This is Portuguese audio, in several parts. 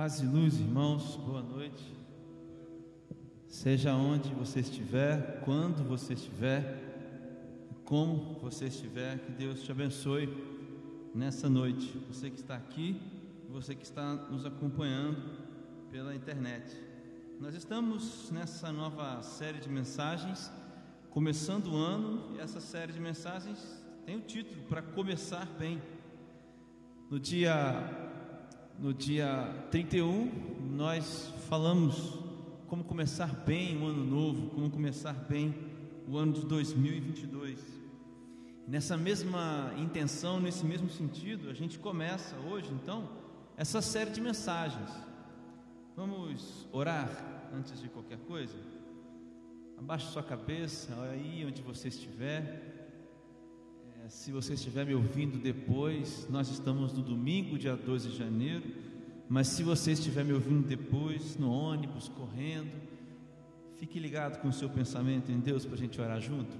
Paz e luz, irmãos, boa noite. Seja onde você estiver, quando você estiver, como você estiver, que Deus te abençoe nessa noite. Você que está aqui, você que está nos acompanhando pela internet. Nós estamos nessa nova série de mensagens, começando o ano, e essa série de mensagens tem o título para começar bem. No dia no dia 31, nós falamos como começar bem o ano novo, como começar bem o ano de 2022. Nessa mesma intenção, nesse mesmo sentido, a gente começa hoje, então, essa série de mensagens. Vamos orar antes de qualquer coisa? Abaixe sua cabeça, aí onde você estiver. Se você estiver me ouvindo depois, nós estamos no domingo, dia 12 de janeiro. Mas se você estiver me ouvindo depois, no ônibus, correndo, fique ligado com o seu pensamento em Deus para a gente orar junto.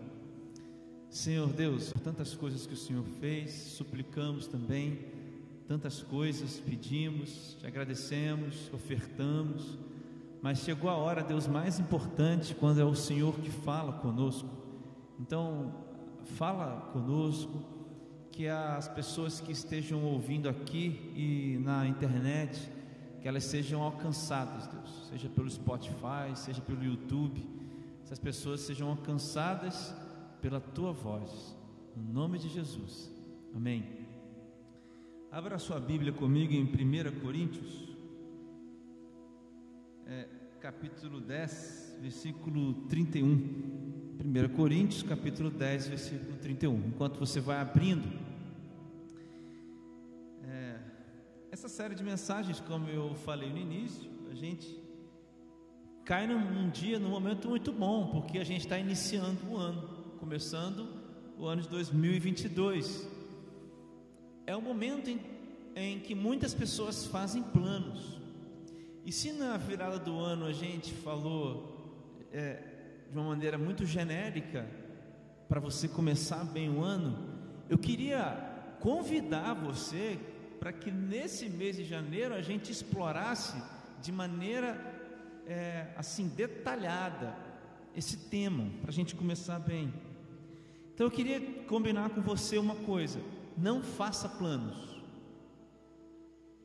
Senhor Deus, por tantas coisas que o Senhor fez, suplicamos também, tantas coisas pedimos, te agradecemos, ofertamos, mas chegou a hora, Deus, mais importante, quando é o Senhor que fala conosco. Então, fala conosco, que as pessoas que estejam ouvindo aqui e na internet, que elas sejam alcançadas, Deus, seja pelo Spotify, seja pelo YouTube, essas pessoas sejam alcançadas pela tua voz, no nome de Jesus, amém. Abra sua Bíblia comigo em 1 Coríntios, é, capítulo 10, versículo 31. 1 Coríntios, capítulo 10, versículo 31. Enquanto você vai abrindo, é, essa série de mensagens, como eu falei no início, a gente cai num, num dia, num momento muito bom, porque a gente está iniciando o ano, começando o ano de 2022. É o momento em, em que muitas pessoas fazem planos. E se na virada do ano a gente falou é, de uma maneira muito genérica, para você começar bem o ano, eu queria convidar você para que nesse mês de janeiro a gente explorasse de maneira é, assim detalhada esse tema, para a gente começar bem. Então eu queria combinar com você uma coisa: não faça planos,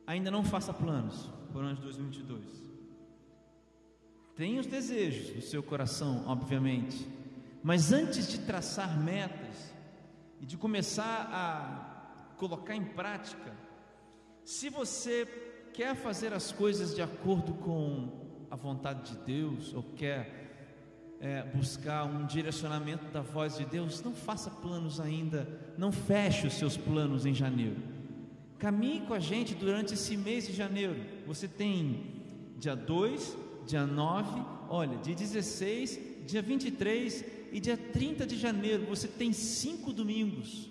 ainda não faça planos para o ano de 2022. Tem os desejos do seu coração, obviamente, mas antes de traçar metas e de começar a colocar em prática, se você quer fazer as coisas de acordo com a vontade de Deus, ou quer é, buscar um direcionamento da voz de Deus, não faça planos ainda, não feche os seus planos em janeiro. Caminhe com a gente durante esse mês de janeiro. Você tem dia 2, dia 9, olha, dia 16, dia 23 e dia 30 de janeiro, você tem cinco domingos.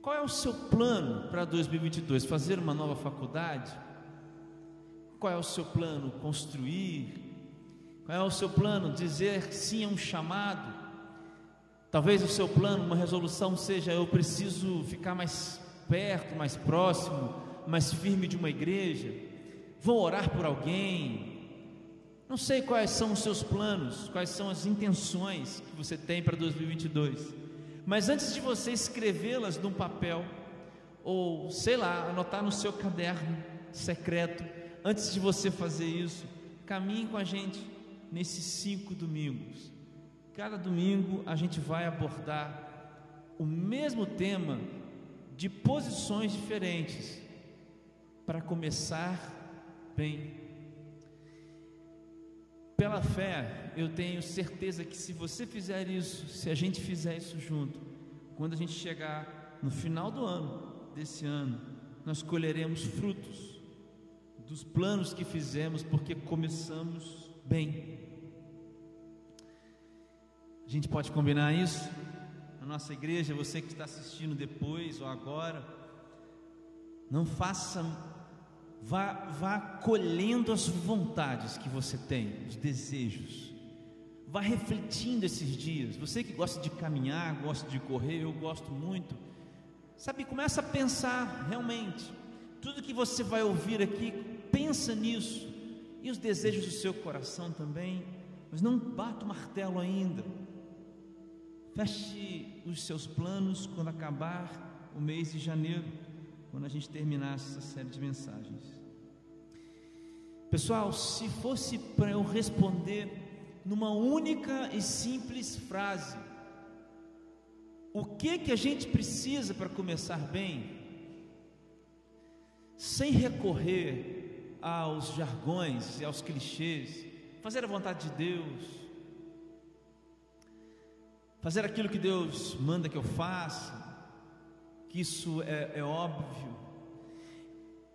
Qual é o seu plano para 2022? Fazer uma nova faculdade? Qual é o seu plano? Construir? Qual é o seu plano? Dizer sim a um chamado? Talvez o seu plano, uma resolução seja: eu preciso ficar mais perto, mais próximo, mais firme de uma igreja. Vou orar por alguém, não sei quais são os seus planos, quais são as intenções que você tem para 2022, mas antes de você escrevê-las num papel, ou sei lá, anotar no seu caderno secreto, antes de você fazer isso, caminhe com a gente nesses cinco domingos. Cada domingo a gente vai abordar o mesmo tema de posições diferentes para começar bem pela fé, eu tenho certeza que se você fizer isso, se a gente fizer isso junto, quando a gente chegar no final do ano, desse ano, nós colheremos frutos dos planos que fizemos, porque começamos bem. A gente pode combinar isso? Na nossa igreja, você que está assistindo depois ou agora, não faça Vá, vá colhendo as vontades que você tem, os desejos. Vá refletindo esses dias. Você que gosta de caminhar, gosta de correr, eu gosto muito. Sabe, começa a pensar realmente. Tudo que você vai ouvir aqui, pensa nisso e os desejos do seu coração também, mas não bata o martelo ainda. Feche os seus planos quando acabar o mês de janeiro, quando a gente terminar essa série de mensagens. Pessoal, se fosse para eu responder numa única e simples frase, o que que a gente precisa para começar bem? Sem recorrer aos jargões e aos clichês, fazer a vontade de Deus, fazer aquilo que Deus manda que eu faça, que isso é, é óbvio.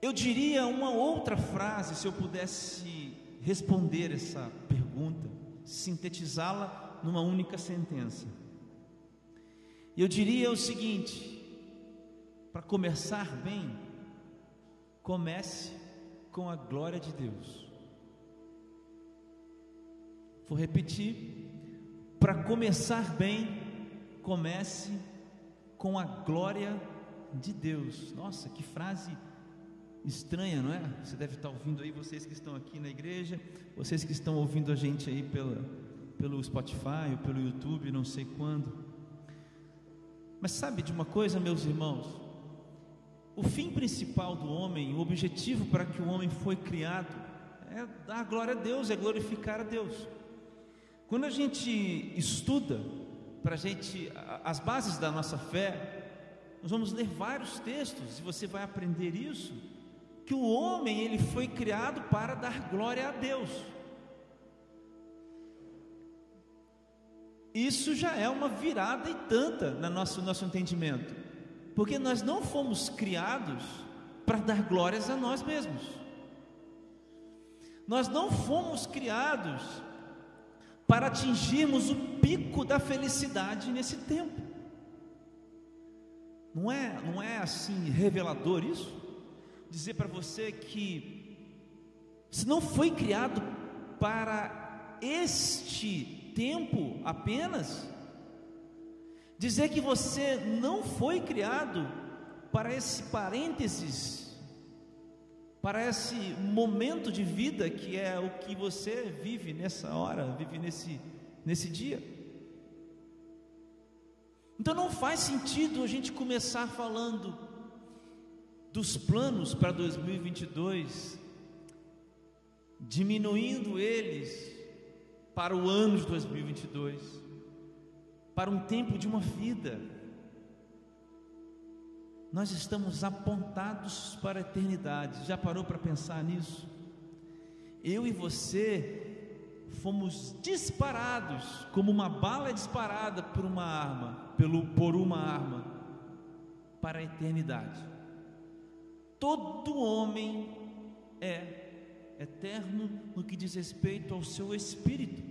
Eu diria uma outra frase se eu pudesse responder essa pergunta, sintetizá-la numa única sentença. Eu diria o seguinte: para começar bem, comece com a glória de Deus. Vou repetir. Para começar bem, comece com a glória de Deus. Nossa, que frase estranha, não é? Você deve estar ouvindo aí, vocês que estão aqui na igreja, vocês que estão ouvindo a gente aí pela, pelo Spotify ou pelo YouTube, não sei quando. Mas sabe de uma coisa, meus irmãos? O fim principal do homem, o objetivo para que o homem foi criado, é dar glória a Deus, é glorificar a Deus. Quando a gente estuda para a gente as bases da nossa fé, nós vamos ler vários textos e você vai aprender isso, que o homem ele foi criado para dar glória a Deus. Isso já é uma virada e tanta no nosso, nosso entendimento, porque nós não fomos criados para dar glórias a nós mesmos, nós não fomos criados para atingirmos o pico da felicidade nesse tempo. Não é, não é assim revelador isso? Dizer para você que se não foi criado para este tempo apenas. Dizer que você não foi criado para esse parênteses, para esse momento de vida que é o que você vive nessa hora, vive nesse, nesse dia. Então não faz sentido a gente começar falando dos planos para 2022, diminuindo eles para o ano de 2022, para um tempo de uma vida. Nós estamos apontados para a eternidade. Já parou para pensar nisso? Eu e você fomos disparados como uma bala é disparada por uma arma, pelo por uma arma para a eternidade. Todo homem é eterno no que diz respeito ao seu espírito.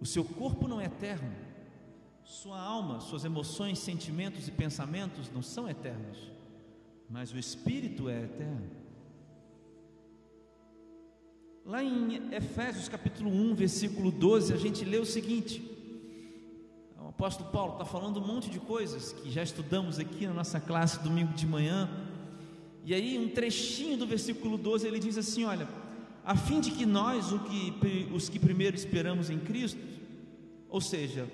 O seu corpo não é eterno, sua alma, suas emoções, sentimentos e pensamentos não são eternos, mas o espírito é eterno. Lá em Efésios capítulo 1, versículo 12, a gente lê o seguinte: o apóstolo Paulo está falando um monte de coisas que já estudamos aqui na nossa classe domingo de manhã, e aí, um trechinho do versículo 12, ele diz assim: Olha, a fim de que nós, os que primeiro esperamos em Cristo, ou seja,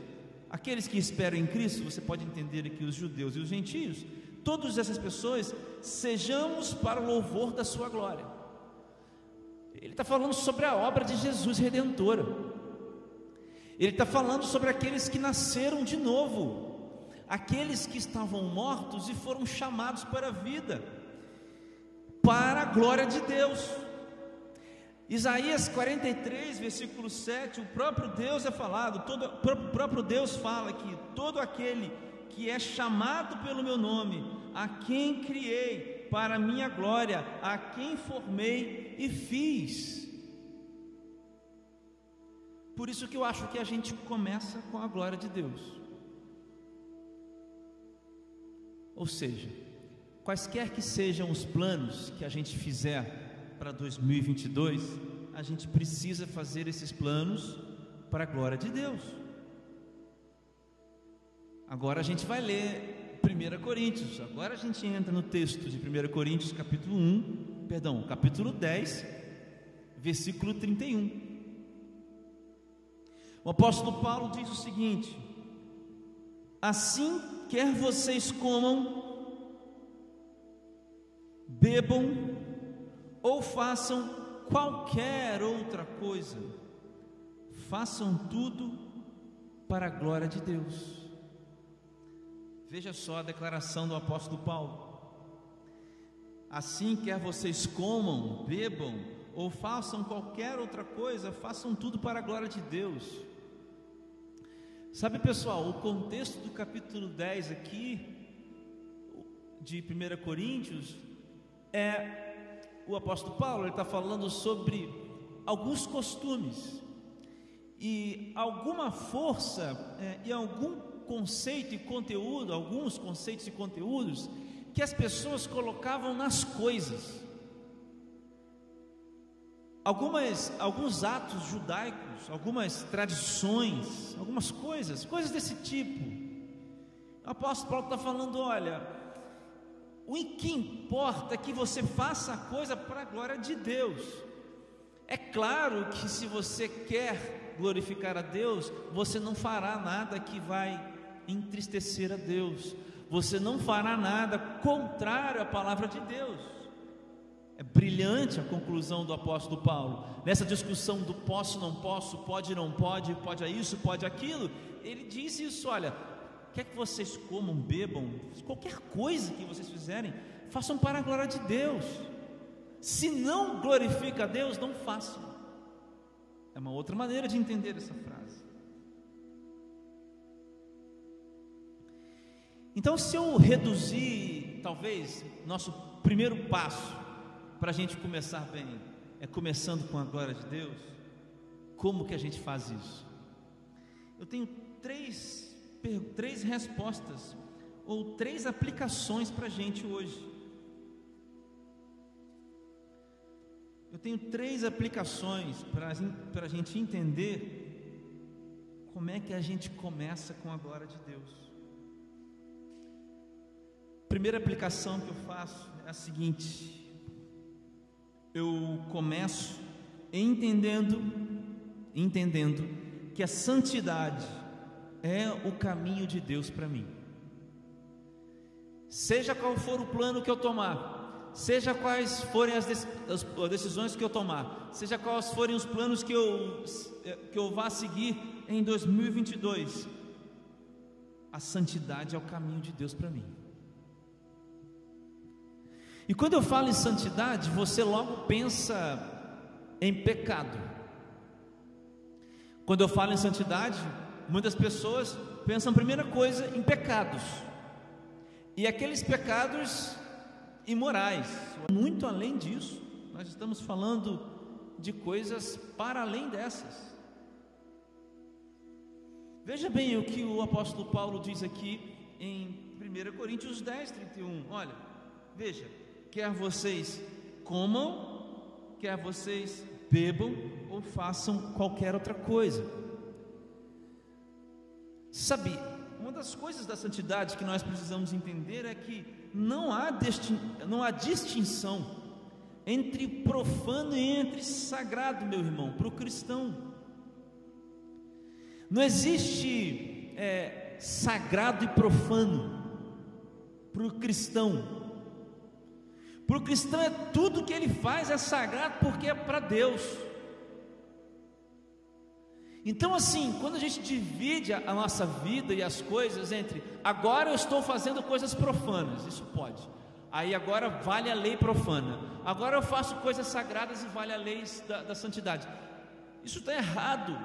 aqueles que esperam em Cristo, você pode entender aqui os judeus e os gentios, todas essas pessoas, sejamos para o louvor da Sua glória. Ele está falando sobre a obra de Jesus redentora. Ele está falando sobre aqueles que nasceram de novo, aqueles que estavam mortos e foram chamados para a vida para a glória de Deus. Isaías 43, versículo 7, o próprio Deus é falado, todo, o próprio Deus fala que todo aquele que é chamado pelo meu nome, a quem criei para minha glória, a quem formei e fiz. Por isso que eu acho que a gente começa com a glória de Deus. Ou seja, Quaisquer que sejam os planos que a gente fizer para 2022, a gente precisa fazer esses planos para a glória de Deus. Agora a gente vai ler 1 Coríntios. Agora a gente entra no texto de 1 Coríntios, capítulo 1, perdão, capítulo 10, versículo 31. O apóstolo Paulo diz o seguinte: Assim quer vocês comam, bebam ou façam qualquer outra coisa, façam tudo para a glória de Deus. Veja só a declaração do apóstolo Paulo. Assim quer vocês comam, bebam ou façam qualquer outra coisa, façam tudo para a glória de Deus. Sabe, pessoal, o contexto do capítulo 10 aqui, de 1 Coríntios, é o apóstolo Paulo, está falando sobre alguns costumes e alguma força é, e algum conceito e conteúdo, alguns conceitos e conteúdos que as pessoas colocavam nas coisas. Algumas, alguns atos judaicos, algumas tradições, algumas coisas, coisas desse tipo. O apóstolo Paulo está falando: olha, o que importa é que você faça a coisa para a glória de Deus. É claro que se você quer glorificar a Deus, você não fará nada que vai entristecer a Deus, você não fará nada contrário à palavra de Deus. É brilhante a conclusão do apóstolo Paulo. Nessa discussão do posso, não posso, pode, não pode, pode isso, pode aquilo, ele diz isso: olha, quer que vocês comam, bebam, qualquer coisa que vocês fizerem, façam para a glória de Deus. Se não glorifica a Deus, não façam. É uma outra maneira de entender essa frase. Então, se eu reduzir, talvez, nosso primeiro passo para a gente começar bem, é começando com a glória de Deus, como que a gente faz isso? Eu tenho três, três respostas, ou três aplicações para a gente hoje. Eu tenho três aplicações para a gente entender como é que a gente começa com a glória de Deus primeira aplicação que eu faço é a seguinte: eu começo entendendo, entendendo que a santidade é o caminho de Deus para mim. Seja qual for o plano que eu tomar, seja quais forem as, decisões que eu tomar, seja quais forem os planos que eu, que eu vá seguir em 2022, a santidade é o caminho de Deus para mim. E quando eu falo em santidade, você logo pensa em pecado. Quando eu falo em santidade, muitas pessoas pensam, primeira coisa, em pecados. E aqueles pecados imorais. Muito além disso, nós estamos falando de coisas para além dessas. Veja bem o que o apóstolo Paulo diz aqui em 1 Coríntios 10, 31. Olha, veja, quer vocês comam, quer vocês bebam ou façam qualquer outra coisa. Sabe, uma das coisas da santidade que nós precisamos entender é que não há, não há distinção entre profano e entre sagrado, meu irmão, para o cristão. Não existe é, sagrado e profano para o cristão. Para o cristão é tudo que ele faz é sagrado porque é para Deus. Então, assim, quando a gente divide a nossa vida e as coisas entre agora eu estou fazendo coisas profanas, isso pode. Aí agora vale a lei profana. Agora eu faço coisas sagradas e vale a lei da, da santidade. Isso está errado.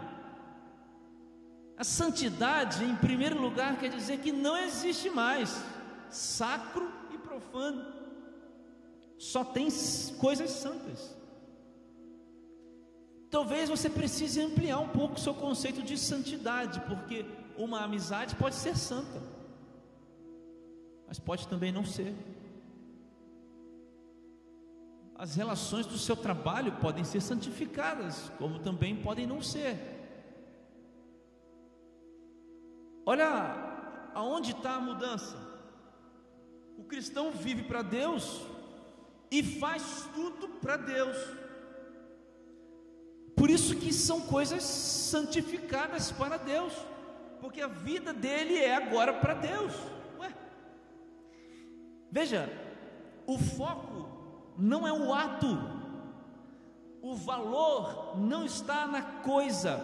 A santidade, em primeiro lugar, quer dizer que não existe mais sacro e profano só tem coisas santas. Talvez você precise ampliar um pouco o seu conceito de santidade, porque uma amizade pode ser santa, mas pode também não ser. As relações do seu trabalho podem ser santificadas, como também podem não ser. Olha aonde está a mudança. O cristão vive para Deus e faz tudo para Deus. Por isso que são coisas santificadas para Deus, porque a vida dele é agora para Deus. Ué. Veja, o foco não é o ato, o valor não está na coisa,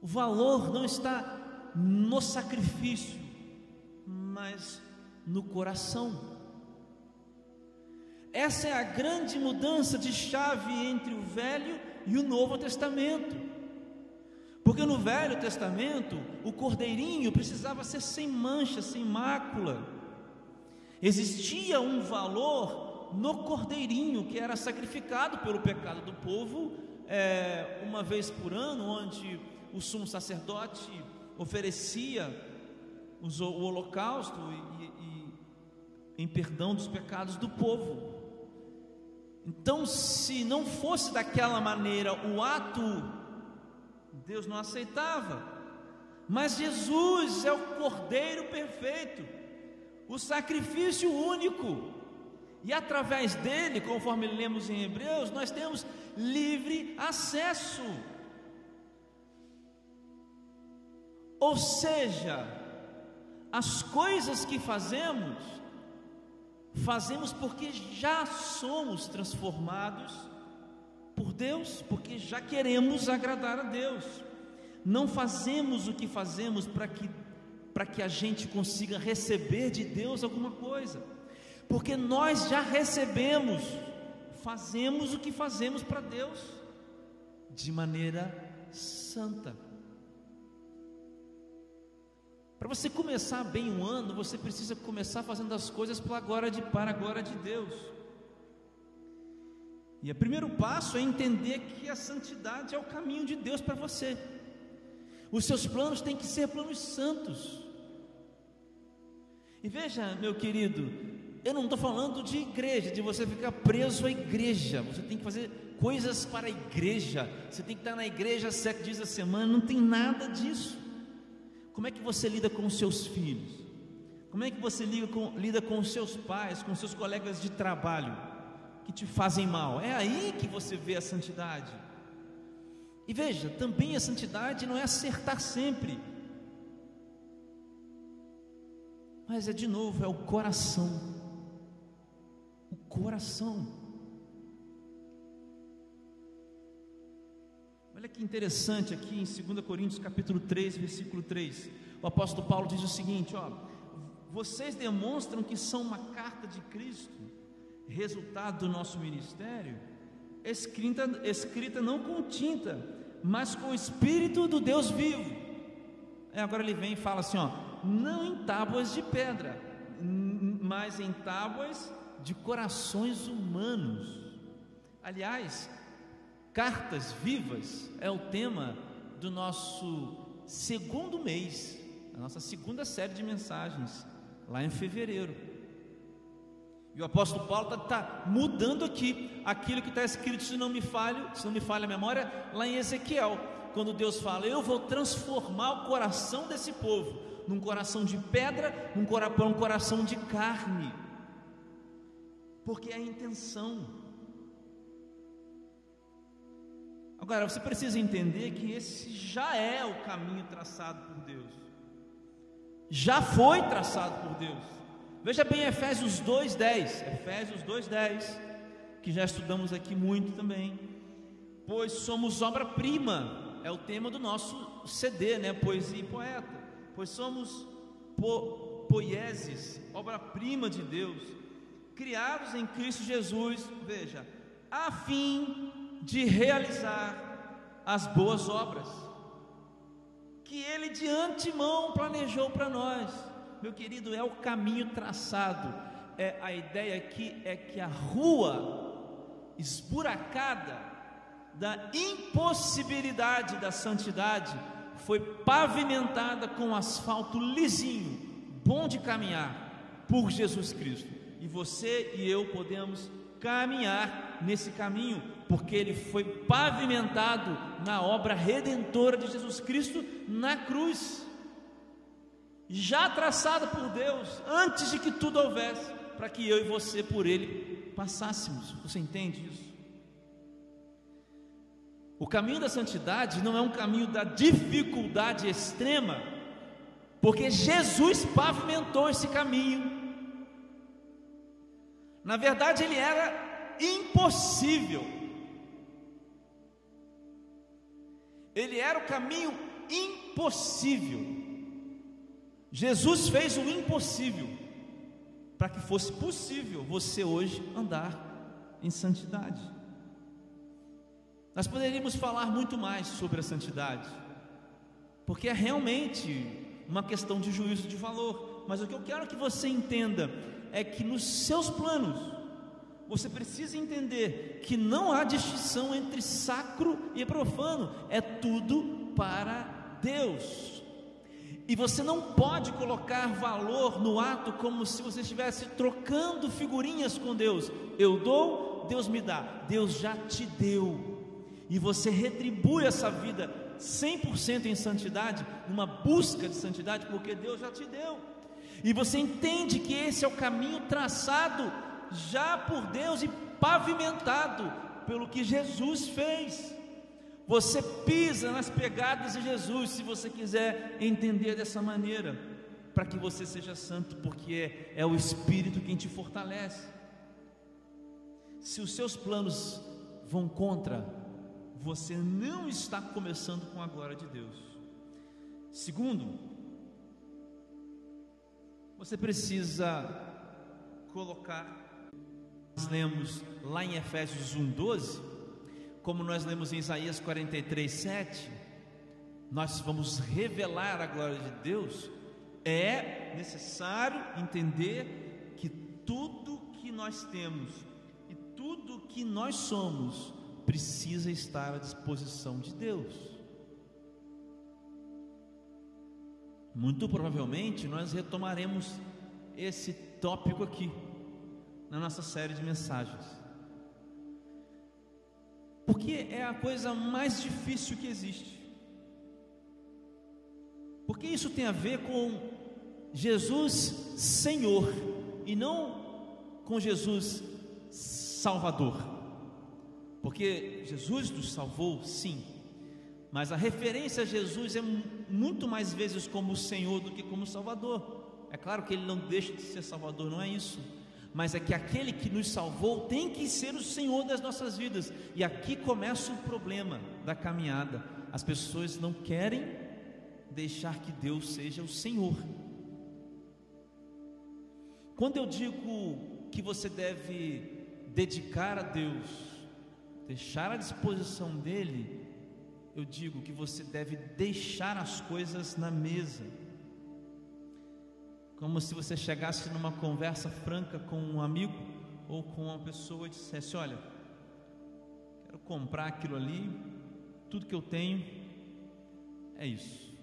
o valor não está no sacrifício, mas no coração. Essa é a grande mudança de chave entre o Velho e o Novo Testamento. Porque no Velho Testamento, o cordeirinho precisava ser sem mancha, sem mácula. Existia um valor no cordeirinho que era sacrificado pelo pecado do povo é, uma vez por ano, onde o sumo sacerdote oferecia o holocausto e, e, em perdão dos pecados do povo. Então, se não fosse daquela maneira o ato, Deus não aceitava. Mas Jesus é o Cordeiro perfeito, o sacrifício único, e através dele, conforme lemos em Hebreus, nós temos livre acesso. Ou seja, as coisas que fazemos Fazemos porque já somos transformados por Deus, porque já queremos agradar a Deus. Não fazemos o que fazemos para que para que a gente consiga receber de Deus alguma coisa. Porque nós já recebemos, fazemos o que fazemos para Deus de maneira santa. Para você começar bem um ano, você precisa começar fazendo as coisas para a glória de, para a glória de Deus. E o primeiro passo é entender que a santidade é o caminho de Deus para você. Os seus planos têm que ser planos santos. E veja, meu querido, eu não estou falando de igreja, de você ficar preso à igreja. Você tem que fazer coisas para a igreja. Você tem que estar na igreja sete dias a semana. Não tem nada disso. Como é que você lida com os seus filhos? Como é que você lida com, lida com os seus pais, com seus colegas de trabalho que te fazem mal? É aí que você vê a santidade. E veja, também a santidade não é acertar sempre, mas é de novo, é o coração. O coração. Olha que interessante aqui em 2 Coríntios capítulo 3, versículo 3. O apóstolo Paulo diz o seguinte, ó: Vocês demonstram que são uma carta de Cristo, resultado do nosso ministério, escrita, escrita não com tinta, mas com o espírito do Deus vivo. Agora ele vem e fala assim, ó: Não em tábuas de pedra, mas em tábuas de corações humanos. Aliás, Cartas Vivas é o tema do nosso segundo mês, a nossa segunda série de mensagens, lá em fevereiro. E o apóstolo Paulo está tá mudando aqui aquilo que está escrito, se não me falho, se não me falha a memória, lá em Ezequiel, quando Deus fala: Eu vou transformar o coração desse povo num coração de pedra, num coração de carne, porque é a intenção. Agora, você precisa entender que esse já é o caminho traçado por Deus, já foi traçado por Deus. Veja bem Efésios 2,10, Efésios 2,10, que já estudamos aqui muito também, pois somos obra-prima, é o tema do nosso CD, né? Poesia e poeta, pois somos po, poieses, obra-prima de Deus, criados em Cristo Jesus, veja, a fim de realizar as boas obras que Ele de antemão planejou para nós. Meu querido, é o caminho traçado. É a ideia aqui é que a rua esburacada da impossibilidade da santidade foi pavimentada com asfalto lisinho, bom de caminhar por Jesus Cristo. E você e eu podemos caminhar nesse caminho, porque ele foi pavimentado na obra redentora de Jesus Cristo na cruz, já traçada por Deus antes de que tudo houvesse. para que eu e você por ele passássemos. Você entende isso? O caminho da santidade não é um caminho da dificuldade extrema, porque Jesus pavimentou esse caminho. Na verdade, ele era impossível. Ele era o caminho impossível. Jesus fez o impossível para que fosse possível você hoje andar em santidade. Nós poderíamos falar muito mais sobre a santidade, porque é realmente uma questão de juízo de valor, mas o que eu quero que você entenda é que nos seus planos, você precisa entender que não há distinção entre sacro e profano, é tudo para Deus. E você não pode colocar valor no ato como se você estivesse trocando figurinhas com Deus. Eu dou, Deus me dá. Deus já te deu. E você retribui essa vida 100% em santidade, numa busca de santidade, porque Deus já te deu. E você entende que esse é o caminho traçado já por Deus e pavimentado pelo que Jesus fez. Você pisa nas pegadas de Jesus, se você quiser entender dessa maneira, para que você seja santo, porque é, é o Espírito quem te fortalece. Se os seus planos vão contra, você não está começando com a glória de Deus. Segundo, você precisa colocar, nós lemos lá em Efésios 1,12 como nós lemos em Isaías 43, 7, nós vamos revelar a glória de Deus, é necessário entender que tudo que nós temos e tudo que nós somos precisa estar à disposição de Deus. Muito provavelmente nós retomaremos esse tópico aqui na nossa série de mensagens. Porque é a coisa mais difícil que existe. Porque isso tem a ver com Jesus Senhor e não com Jesus Salvador. Porque Jesus nos salvou, sim, mas a referência a Jesus é muito mais vezes como Senhor do que como Salvador. É claro que ele não deixa de ser Salvador, não é isso mas é que aquele que nos salvou tem que ser o Senhor das nossas vidas. E aqui começa o problema da caminhada. As pessoas não querem deixar que Deus seja o Senhor. Quando eu digo que você deve dedicar a Deus, deixar à disposição dele, eu digo que você deve deixar as coisas na mesa como se você chegasse numa conversa franca com um amigo ou com uma pessoa e dissesse: Olha, quero comprar aquilo ali, tudo que eu tenho é isso.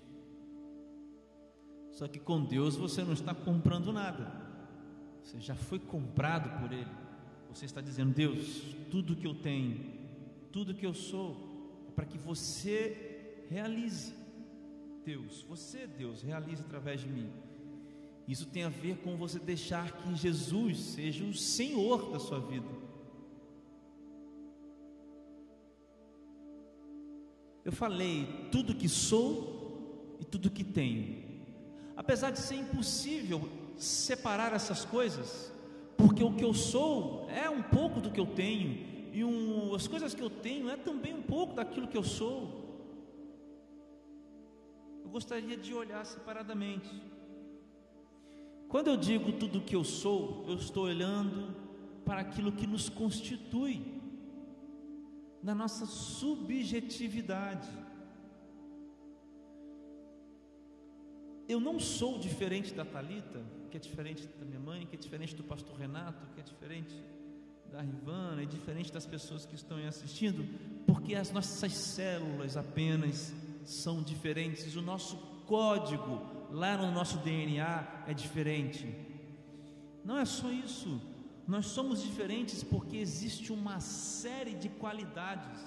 Só que com Deus você não está comprando nada, você já foi comprado por Ele. Você está dizendo: Deus, tudo que eu tenho, tudo que eu sou, para que você realize. Deus, você, Deus, realize através de mim. Isso tem a ver com você deixar que Jesus seja o Senhor da sua vida. Eu falei tudo que sou e tudo que tenho. Apesar de ser impossível separar essas coisas, porque o que eu sou é um pouco do que eu tenho, e um, as coisas que eu tenho é também um pouco daquilo que eu sou. Eu gostaria de olhar separadamente. Quando eu digo tudo o que eu sou, eu estou olhando para aquilo que nos constitui, na nossa subjetividade. Eu não sou diferente da Talita, que é diferente da minha mãe, que é diferente do pastor Renato, que é diferente da Rivana, é diferente das pessoas que estão assistindo, porque as nossas células apenas são diferentes, o nosso código lá no nosso DNA é diferente. Não é só isso, nós somos diferentes porque existe uma série de qualidades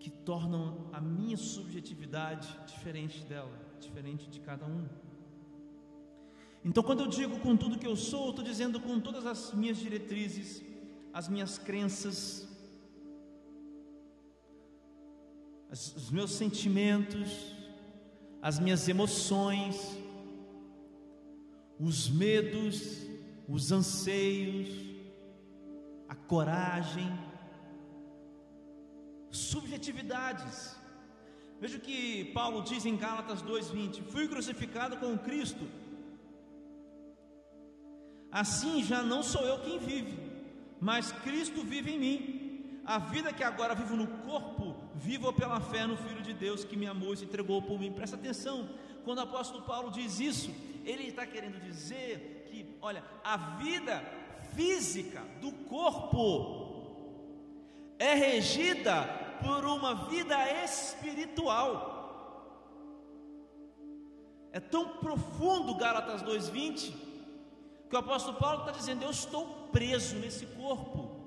que tornam a minha subjetividade diferente dela, diferente de cada um. Então, quando eu digo com tudo que eu sou, estou dizendo com todas as minhas diretrizes, as minhas crenças, as, os meus sentimentos, as minhas emoções, os medos, os anseios, a coragem, subjetividades. Veja o que Paulo diz em Gálatas 2:20: Fui crucificado com Cristo. Assim já não sou eu quem vive, mas Cristo vive em mim. A vida que agora vivo no corpo, vivo pela fé no Filho de Deus que me amou e se entregou por mim. Presta atenção, quando o apóstolo Paulo diz isso, ele está querendo dizer que, olha, a vida física do corpo é regida por uma vida espiritual. É tão profundo Gálatas 2:20 que o apóstolo Paulo está dizendo: Eu estou preso nesse corpo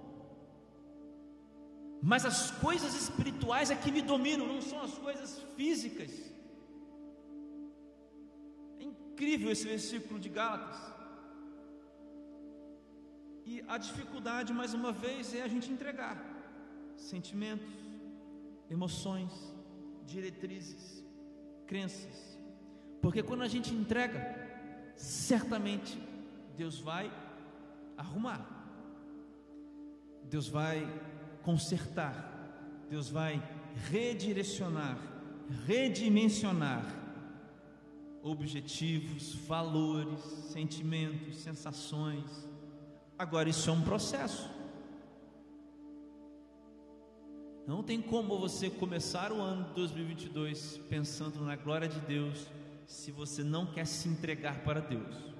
mas as coisas espirituais é que me dominam, não são as coisas físicas. É incrível esse versículo de Gálatas. E a dificuldade, mais uma vez, é a gente entregar sentimentos, emoções, diretrizes, crenças. Porque quando a gente entrega, certamente Deus vai arrumar. Deus vai consertar, Deus vai redirecionar, redimensionar objetivos, valores, sentimentos, sensações. Agora, isso é um processo. Não tem como você começar o ano de 2022 pensando na glória de Deus se você não quer se entregar para Deus.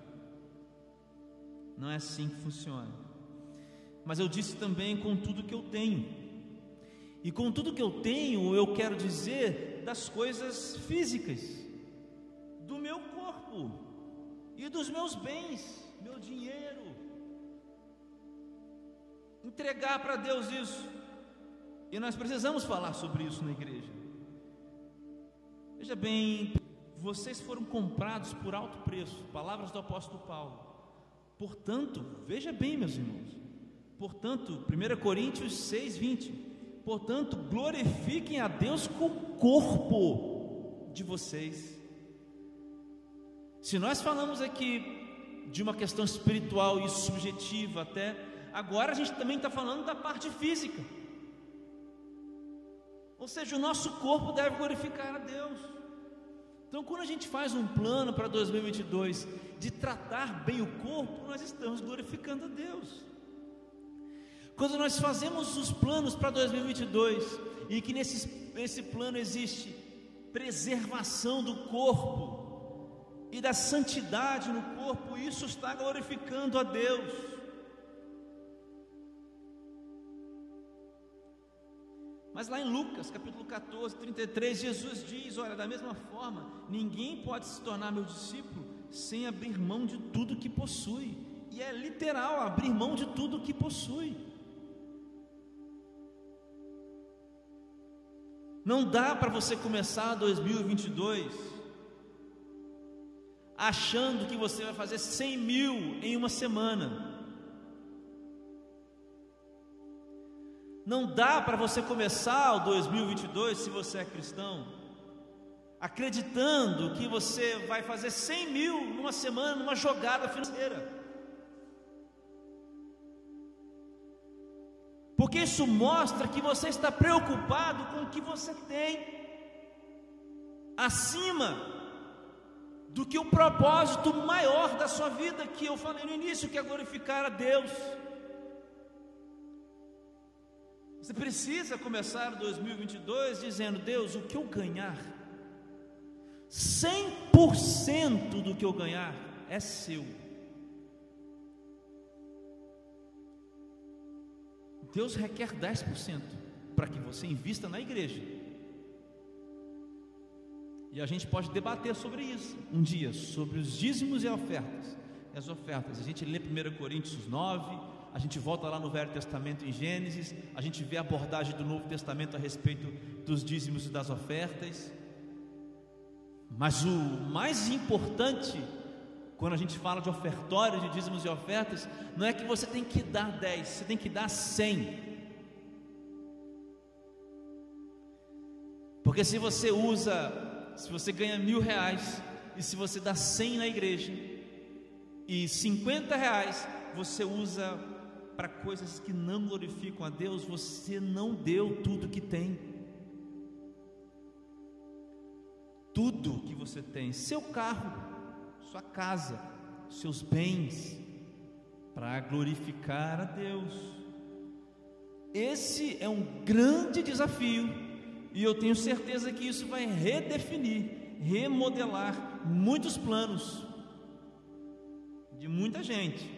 Não é assim que funciona mas eu disse também com tudo que eu tenho. E com tudo que eu tenho, eu quero dizer das coisas físicas, do meu corpo e dos meus bens, meu dinheiro. Entregar para Deus isso. E nós precisamos falar sobre isso na igreja. Veja bem, vocês foram comprados por alto preço, palavras do apóstolo Paulo. Portanto, veja bem, meus irmãos, Portanto, 1 Coríntios 6, 20. Portanto, glorifiquem a Deus com o corpo de vocês. Se nós falamos aqui de uma questão espiritual e subjetiva até, agora a gente também está falando da parte física. Ou seja, o nosso corpo deve glorificar a Deus. Então, quando a gente faz um plano para 2022 de tratar bem o corpo, nós estamos glorificando a Deus. Quando nós fazemos os planos para 2022 e que nesse, nesse plano existe preservação do corpo e da santidade no corpo, isso está glorificando a Deus. Mas lá em Lucas, capítulo 14, 33, Jesus diz: Olha, da mesma forma, ninguém pode se tornar meu discípulo sem abrir mão de tudo que possui. E é literal, abrir mão de tudo que possui. Não dá para você começar 2022 achando que você vai fazer 100 mil em uma semana. Não dá para você começar o 2022 se você é cristão, acreditando que você vai fazer 100 mil numa semana, numa jogada financeira. porque isso mostra que você está preocupado com o que você tem, acima do que o propósito maior da sua vida, que eu falei no início, que é glorificar a Deus. Você precisa começar 2022 dizendo: Deus, o que eu ganhar, 100% do que eu ganhar é seu. Deus requer 10% para que você invista na igreja. E a gente pode debater sobre isso um dia, sobre os dízimos e ofertas. As ofertas, a gente lê 1 Coríntios 9, a gente volta lá no Velho Testamento em Gênesis, a gente vê a abordagem do Novo Testamento a respeito dos dízimos e das ofertas. Mas o mais importante quando a gente fala de ofertório, de dízimos e ofertas, não é que você tem que dar 10, você tem que dar 100. Porque se você usa, se você ganha mil reais, e se você dá 100 na igreja, e 50 reais você usa para coisas que não glorificam a Deus, você não deu tudo que tem. Tudo que você tem, seu carro, sua casa, seus bens, para glorificar a Deus. Esse é um grande desafio, e eu tenho certeza que isso vai redefinir, remodelar muitos planos de muita gente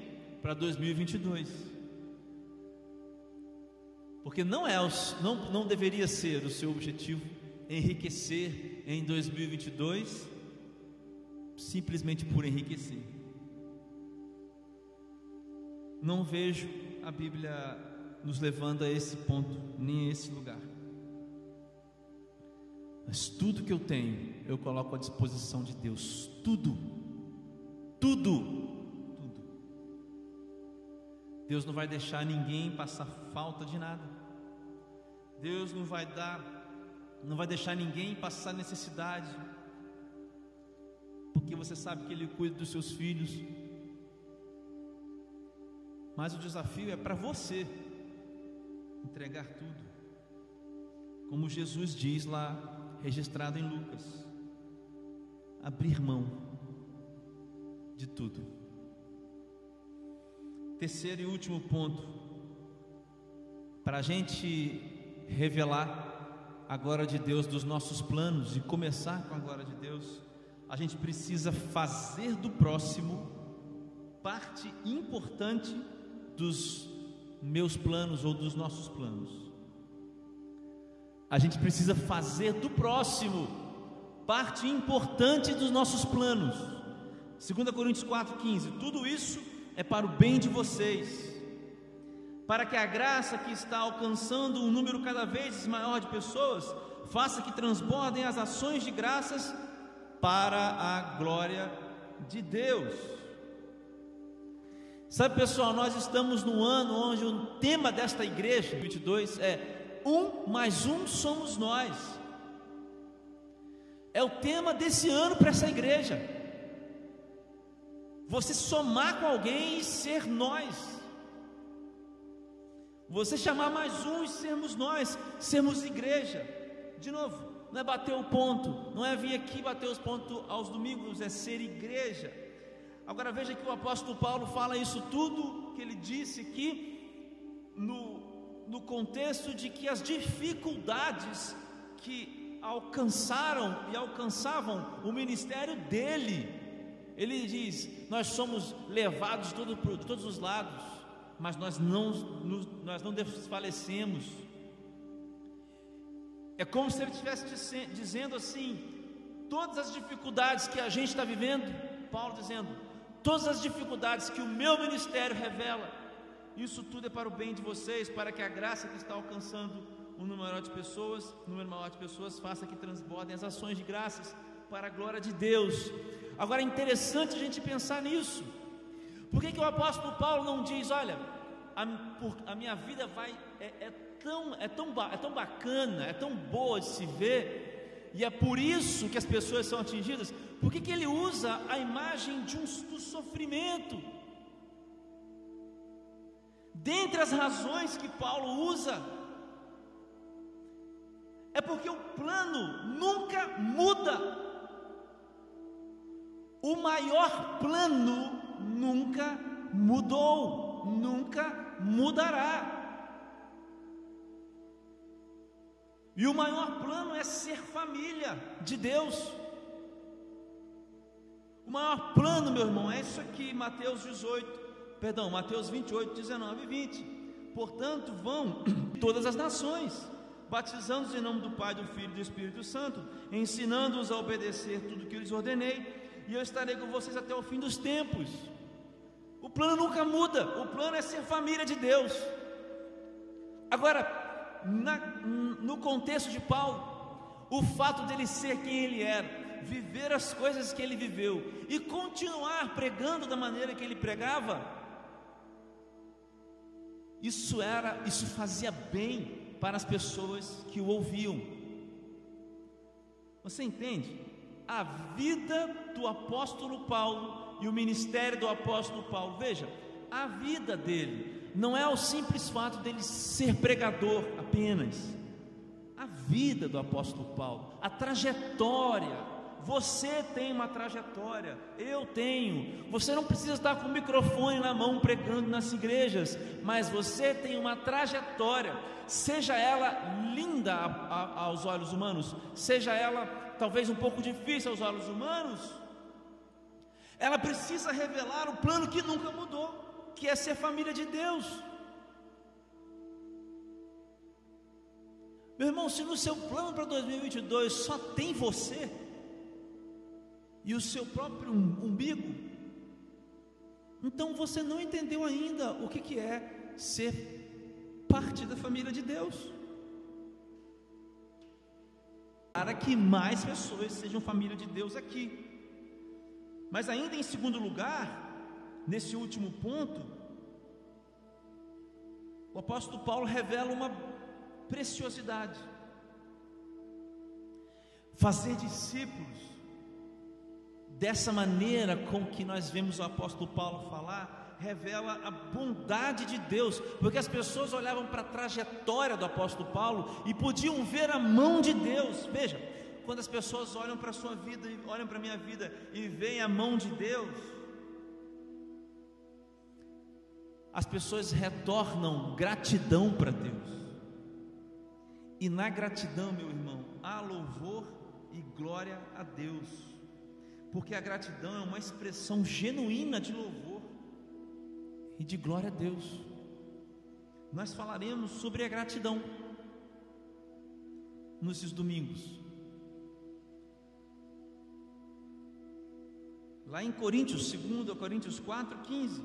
para 2022. Porque não é não, não deveria ser o seu objetivo enriquecer em 2022 simplesmente por enriquecer. Não vejo a Bíblia nos levando a esse ponto, nem a esse lugar. Mas tudo que eu tenho, eu coloco à disposição de Deus. Tudo. Tudo. Tudo. Deus não vai deixar ninguém passar falta de nada. Deus não vai dar, não vai deixar ninguém passar necessidade, porque você sabe que Ele cuida dos seus filhos. Mas o desafio é para você entregar tudo, como Jesus diz lá, registrado em Lucas: abrir mão de tudo. Terceiro e último ponto, para a gente revelar a glória de Deus dos nossos planos e começar com a glória de Deus, a gente precisa fazer do próximo parte importante dos meus planos ou dos nossos planos. A gente precisa fazer do próximo parte importante dos nossos planos. 2 Coríntios 4,15: Tudo isso é para o bem de vocês para que a graça que está alcançando um número cada vez maior de pessoas faça que transbordem as ações de graças para a glória de Deus. Sabe, pessoal, nós estamos no ano onde o tema desta igreja, 22, é um mais um somos nós. É o tema desse ano para essa igreja. Você somar com alguém e ser nós. Você chamar mais um e sermos nós, sermos igreja. De novo, não é bater o ponto, não é vir aqui bater os pontos aos domingos, é ser igreja. Agora veja que o apóstolo Paulo fala isso tudo que ele disse aqui no, no contexto de que as dificuldades que alcançaram e alcançavam o ministério dele, ele diz: Nós somos levados todo, por todos os lados mas nós não, nós não desfalecemos. É como se ele estivesse dizendo assim: todas as dificuldades que a gente está vivendo, Paulo dizendo, todas as dificuldades que o meu ministério revela, isso tudo é para o bem de vocês, para que a graça que está alcançando um número maior de pessoas, um número maior de pessoas, faça que transbordem as ações de graças para a glória de Deus. Agora é interessante a gente pensar nisso. Por que, que o apóstolo Paulo não diz, olha, a, por, a minha vida vai é, é, tão, é, tão, é tão bacana, é tão boa de se ver, e é por isso que as pessoas são atingidas? Por que, que ele usa a imagem de um, do sofrimento? Dentre as razões que Paulo usa, é porque o plano nunca muda. O maior plano nunca mudou, nunca mudará. E o maior plano é ser família de Deus. O maior plano, meu irmão, é isso aqui, Mateus 18, perdão, Mateus 28, 19 e 20. Portanto, vão todas as nações, batizando-os em nome do Pai, do Filho e do Espírito Santo, ensinando-os a obedecer tudo o que lhes ordenei, e eu estarei com vocês até o fim dos tempos. O plano nunca muda, o plano é ser família de Deus. Agora, na, no contexto de Paulo, o fato dele ser quem ele era, viver as coisas que ele viveu e continuar pregando da maneira que ele pregava, isso era, isso fazia bem para as pessoas que o ouviam. Você entende? A vida do apóstolo Paulo e o ministério do apóstolo Paulo, veja, a vida dele não é o simples fato dele ser pregador apenas a vida do apóstolo Paulo, a trajetória. Você tem uma trajetória, eu tenho. Você não precisa estar com o microfone na mão pregando nas igrejas, mas você tem uma trajetória, seja ela linda a, a, aos olhos humanos, seja ela talvez um pouco difícil aos olhos humanos, ela precisa revelar o plano que nunca mudou, que é ser família de Deus. Meu irmão, se no seu plano para 2022 só tem você e o seu próprio umbigo, então você não entendeu ainda o que, que é ser parte da família de Deus. Para que mais pessoas sejam família de Deus aqui. Mas ainda em segundo lugar, nesse último ponto, o apóstolo Paulo revela uma preciosidade. Fazer discípulos dessa maneira com que nós vemos o apóstolo Paulo falar, revela a bondade de Deus, porque as pessoas olhavam para a trajetória do apóstolo Paulo e podiam ver a mão de Deus. Veja, quando as pessoas olham para a sua vida, olham para a minha vida e veem a mão de Deus, as pessoas retornam gratidão para Deus. E na gratidão, meu irmão, há louvor e glória a Deus, porque a gratidão é uma expressão genuína de louvor e de glória a Deus. Nós falaremos sobre a gratidão nesses domingos. Lá em Coríntios, 2 Coríntios 4, 15.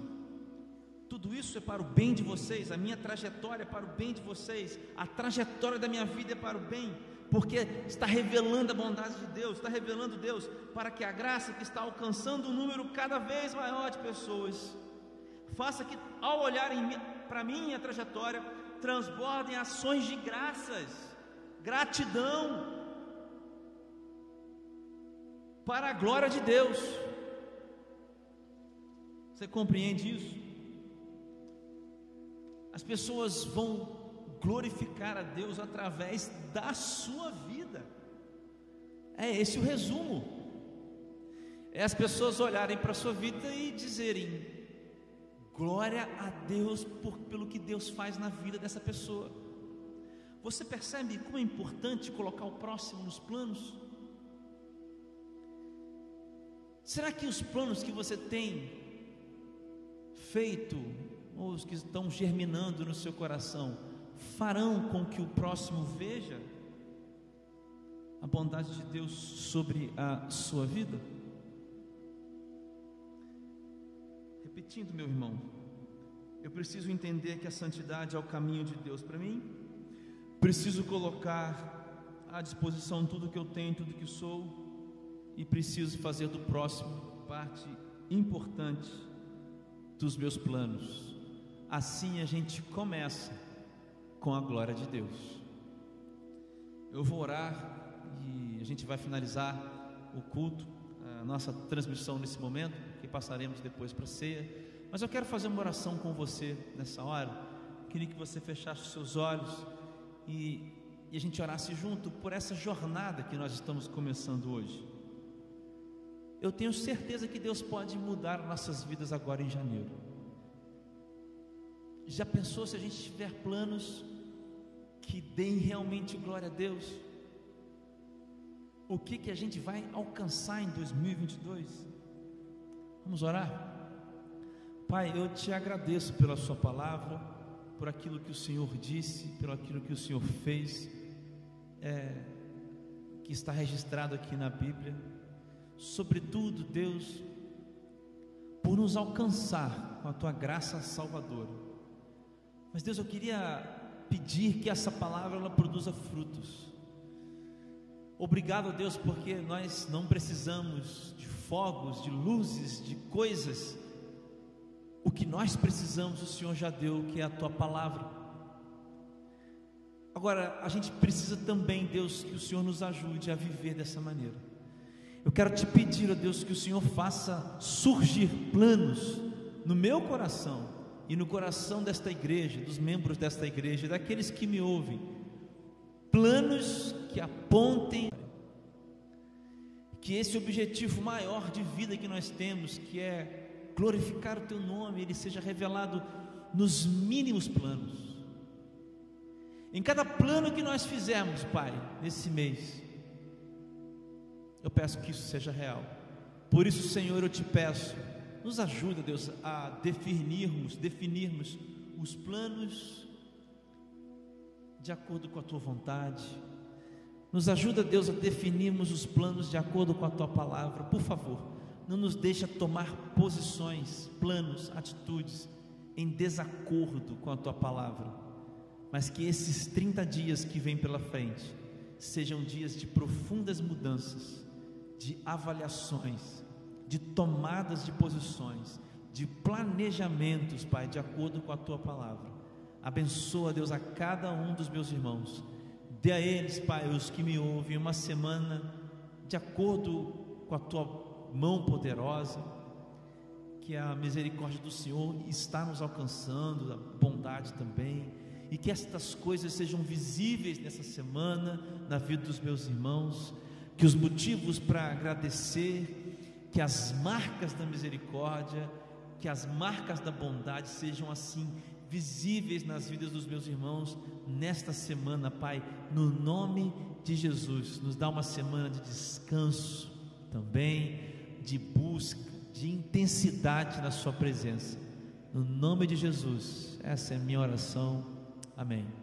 Tudo isso é para o bem de vocês, a minha trajetória é para o bem de vocês, a trajetória da minha vida é para o bem, porque está revelando a bondade de Deus, está revelando Deus, para que a graça que está alcançando um número cada vez maior de pessoas, faça que ao olharem para mim a trajetória, transbordem ações de graças, gratidão, para a glória de Deus. Você compreende isso? As pessoas vão glorificar a Deus através da sua vida. É esse o resumo. É as pessoas olharem para a sua vida e dizerem: glória a Deus por, pelo que Deus faz na vida dessa pessoa. Você percebe como é importante colocar o próximo nos planos? Será que os planos que você tem feito ou os que estão germinando no seu coração, farão com que o próximo veja a bondade de Deus sobre a sua vida? Repetindo, meu irmão, eu preciso entender que a santidade é o caminho de Deus para mim, preciso colocar à disposição tudo que eu tenho, tudo que sou, e preciso fazer do próximo parte importante dos meus planos. Assim a gente começa com a glória de Deus. Eu vou orar e a gente vai finalizar o culto, a nossa transmissão nesse momento, que passaremos depois para a ceia. Mas eu quero fazer uma oração com você nessa hora. Queria que você fechasse os seus olhos e, e a gente orasse junto por essa jornada que nós estamos começando hoje. Eu tenho certeza que Deus pode mudar nossas vidas agora em janeiro. Já pensou se a gente tiver planos que deem realmente glória a Deus? O que que a gente vai alcançar em 2022? Vamos orar? Pai, eu te agradeço pela Sua palavra, por aquilo que o Senhor disse, pelo aquilo que o Senhor fez, é, que está registrado aqui na Bíblia. Sobretudo, Deus, por nos alcançar com a Tua graça salvadora mas Deus, eu queria pedir que essa palavra ela produza frutos. Obrigado, Deus, porque nós não precisamos de fogos, de luzes, de coisas. O que nós precisamos, o Senhor já deu, que é a tua palavra. Agora, a gente precisa também, Deus, que o Senhor nos ajude a viver dessa maneira. Eu quero te pedir, ó Deus, que o Senhor faça surgir planos no meu coração e no coração desta igreja, dos membros desta igreja, daqueles que me ouvem, planos que apontem que esse objetivo maior de vida que nós temos, que é glorificar o teu nome, ele seja revelado nos mínimos planos. Em cada plano que nós fizermos, Pai, nesse mês, eu peço que isso seja real. Por isso, Senhor, eu te peço, nos ajuda, Deus, a definirmos, definirmos os planos de acordo com a tua vontade. Nos ajuda, Deus, a definirmos os planos de acordo com a tua palavra. Por favor, não nos deixa tomar posições, planos, atitudes em desacordo com a tua palavra mas que esses 30 dias que vêm pela frente sejam dias de profundas mudanças, de avaliações, de tomadas de posições, de planejamentos, Pai, de acordo com a tua palavra. Abençoa, Deus, a cada um dos meus irmãos. Dê a eles, Pai, os que me ouvem, uma semana de acordo com a tua mão poderosa, que a misericórdia do Senhor está nos alcançando, a bondade também e que estas coisas sejam visíveis nessa semana na vida dos meus irmãos, que os motivos para agradecer, que as marcas da misericórdia, que as marcas da bondade sejam assim visíveis nas vidas dos meus irmãos nesta semana, Pai, no nome de Jesus. Nos dá uma semana de descanso também, de busca, de intensidade na Sua presença. No nome de Jesus, essa é a minha oração. Amém.